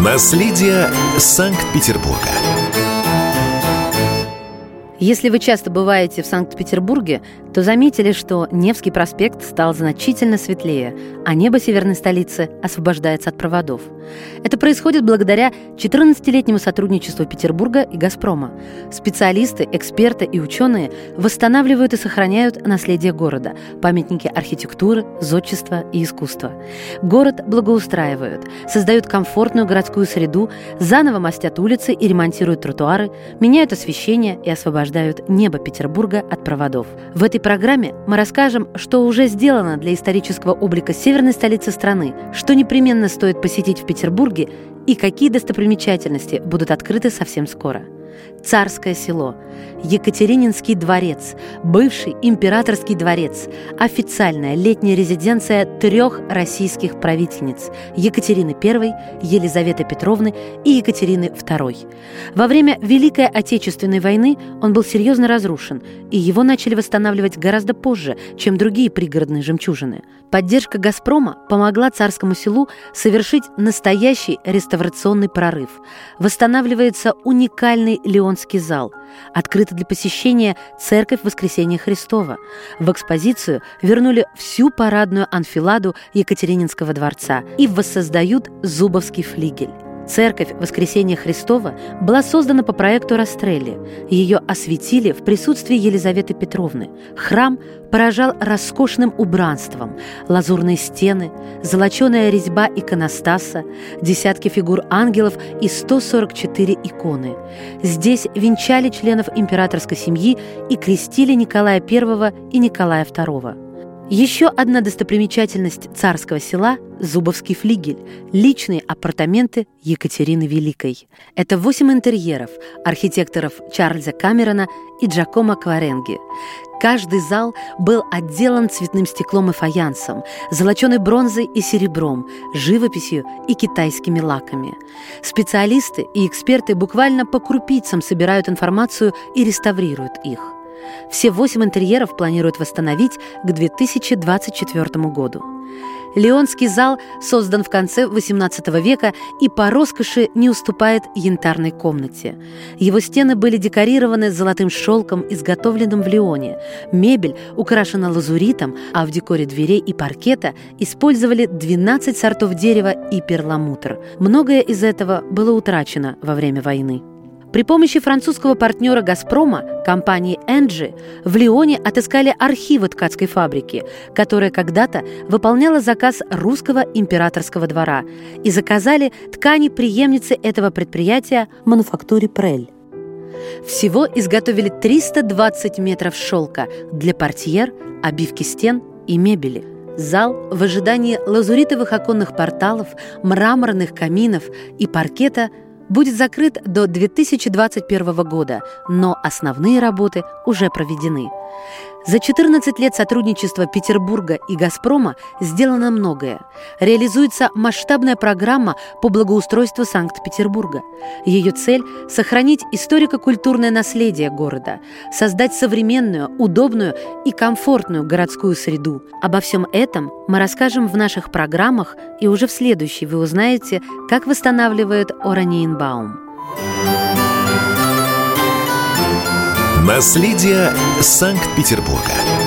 Наследие Санкт-Петербурга. Если вы часто бываете в Санкт-Петербурге, то заметили, что Невский проспект стал значительно светлее, а небо северной столицы освобождается от проводов. Это происходит благодаря 14-летнему сотрудничеству Петербурга и «Газпрома». Специалисты, эксперты и ученые восстанавливают и сохраняют наследие города, памятники архитектуры, зодчества и искусства. Город благоустраивают, создают комфортную городскую среду, заново мастят улицы и ремонтируют тротуары, меняют освещение и освобождают небо Петербурга от проводов. В этой программе мы расскажем, что уже сделано для исторического облика северной столицы страны, что непременно стоит посетить в Петербурге и какие достопримечательности будут открыты совсем скоро – Царское село, Екатерининский дворец, бывший императорский дворец, официальная летняя резиденция трех российских правительниц – Екатерины I, Елизаветы Петровны и Екатерины II. Во время Великой Отечественной войны он был серьезно разрушен, и его начали восстанавливать гораздо позже, чем другие пригородные жемчужины. Поддержка «Газпрома» помогла царскому селу совершить настоящий реставрационный прорыв. Восстанавливается уникальный Леонский зал. Открыта для посещения Церковь Воскресения Христова. В экспозицию вернули всю парадную анфиладу Екатерининского дворца и воссоздают Зубовский флигель. Церковь Воскресения Христова была создана по проекту Растрелли. Ее осветили в присутствии Елизаветы Петровны. Храм поражал роскошным убранством. Лазурные стены, золоченая резьба иконостаса, десятки фигур ангелов и 144 иконы. Здесь венчали членов императорской семьи и крестили Николая I и Николая II. Еще одна достопримечательность царского села – Зубовский флигель, личные апартаменты Екатерины Великой. Это восемь интерьеров архитекторов Чарльза Камерона и Джакомо Кваренги. Каждый зал был отделан цветным стеклом и фаянсом, золоченой бронзой и серебром, живописью и китайскими лаками. Специалисты и эксперты буквально по крупицам собирают информацию и реставрируют их – все восемь интерьеров планируют восстановить к 2024 году. Леонский зал создан в конце XVIII века и по роскоши не уступает янтарной комнате. Его стены были декорированы золотым шелком, изготовленным в Леоне. Мебель украшена лазуритом, а в декоре дверей и паркета использовали 12 сортов дерева и перламутр. Многое из этого было утрачено во время войны. При помощи французского партнера «Газпрома» компании «Энджи» в Лионе отыскали архивы ткацкой фабрики, которая когда-то выполняла заказ русского императорского двора и заказали ткани преемницы этого предприятия мануфактуре «Прель». Всего изготовили 320 метров шелка для портьер, обивки стен и мебели. Зал в ожидании лазуритовых оконных порталов, мраморных каминов и паркета – будет закрыт до 2021 года, но основные работы уже проведены. За 14 лет сотрудничества Петербурга и «Газпрома» сделано многое. Реализуется масштабная программа по благоустройству Санкт-Петербурга. Ее цель – сохранить историко-культурное наследие города, создать современную, удобную и комфортную городскую среду. Обо всем этом мы расскажем в наших программах, и уже в следующей вы узнаете, как восстанавливает Ораниенбаум. Наследие Санкт-Петербурга.